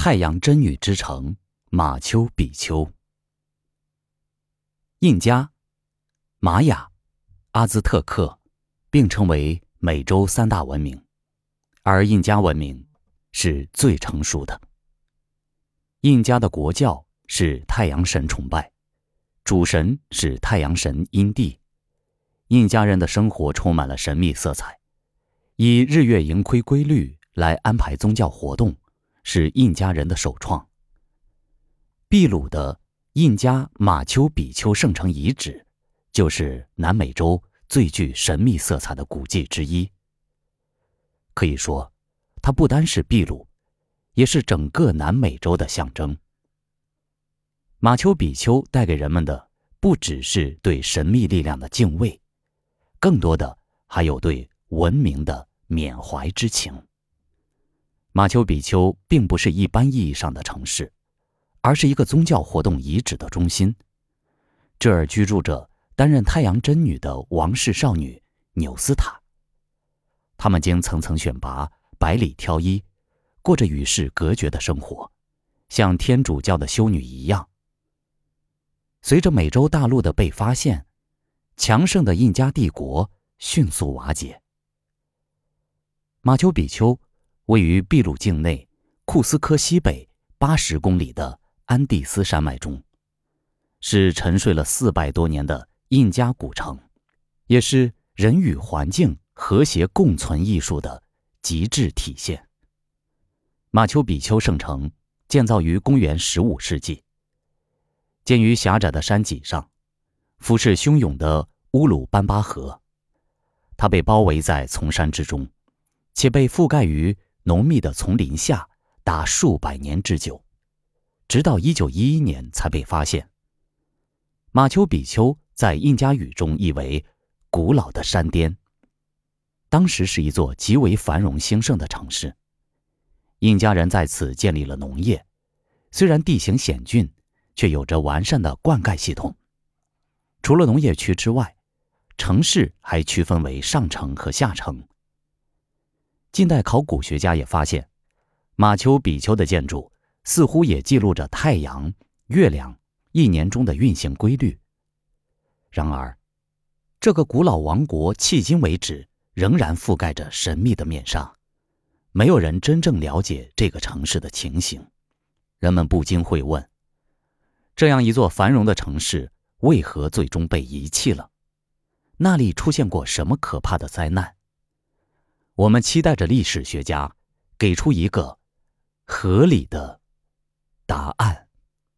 太阳真女之城马丘比丘。印加、玛雅、阿兹特克并称为美洲三大文明，而印加文明是最成熟的。印加的国教是太阳神崇拜，主神是太阳神阴帝。印加人的生活充满了神秘色彩，以日月盈亏规律来安排宗教活动，是印加人的首创。秘鲁的印加马丘比丘圣城遗址，就是南美洲最具神秘色彩的古迹之一。可以说，它不单是秘鲁，也是整个南美洲的象征。马丘比丘带给人们的，不只是对神秘力量的敬畏。更多的还有对文明的缅怀之情。马丘比丘并不是一般意义上的城市，而是一个宗教活动遗址的中心。这儿居住着担任太阳真女的王室少女纽斯塔。他们经层层选拔，百里挑一，过着与世隔绝的生活，像天主教的修女一样。随着美洲大陆的被发现。强盛的印加帝国迅速瓦解。马丘比丘位于秘鲁境内库斯科西北八十公里的安第斯山脉中，是沉睡了四百多年的印加古城，也是人与环境和谐共存艺术的极致体现。马丘比丘圣城建造于公元十五世纪，建于狭窄的山脊上。俯视汹涌的乌鲁班巴河，它被包围在丛山之中，且被覆盖于浓密的丛林下达数百年之久，直到一九一一年才被发现。马丘比丘在印加语中意为“古老的山巅”，当时是一座极为繁荣兴盛的城市。印加人在此建立了农业，虽然地形险峻，却有着完善的灌溉系统。除了农业区之外，城市还区分为上城和下城。近代考古学家也发现，马丘比丘的建筑似乎也记录着太阳、月亮一年中的运行规律。然而，这个古老王国迄今为止仍然覆盖着神秘的面纱，没有人真正了解这个城市的情形。人们不禁会问：这样一座繁荣的城市。为何最终被遗弃了？那里出现过什么可怕的灾难？我们期待着历史学家给出一个合理的答案。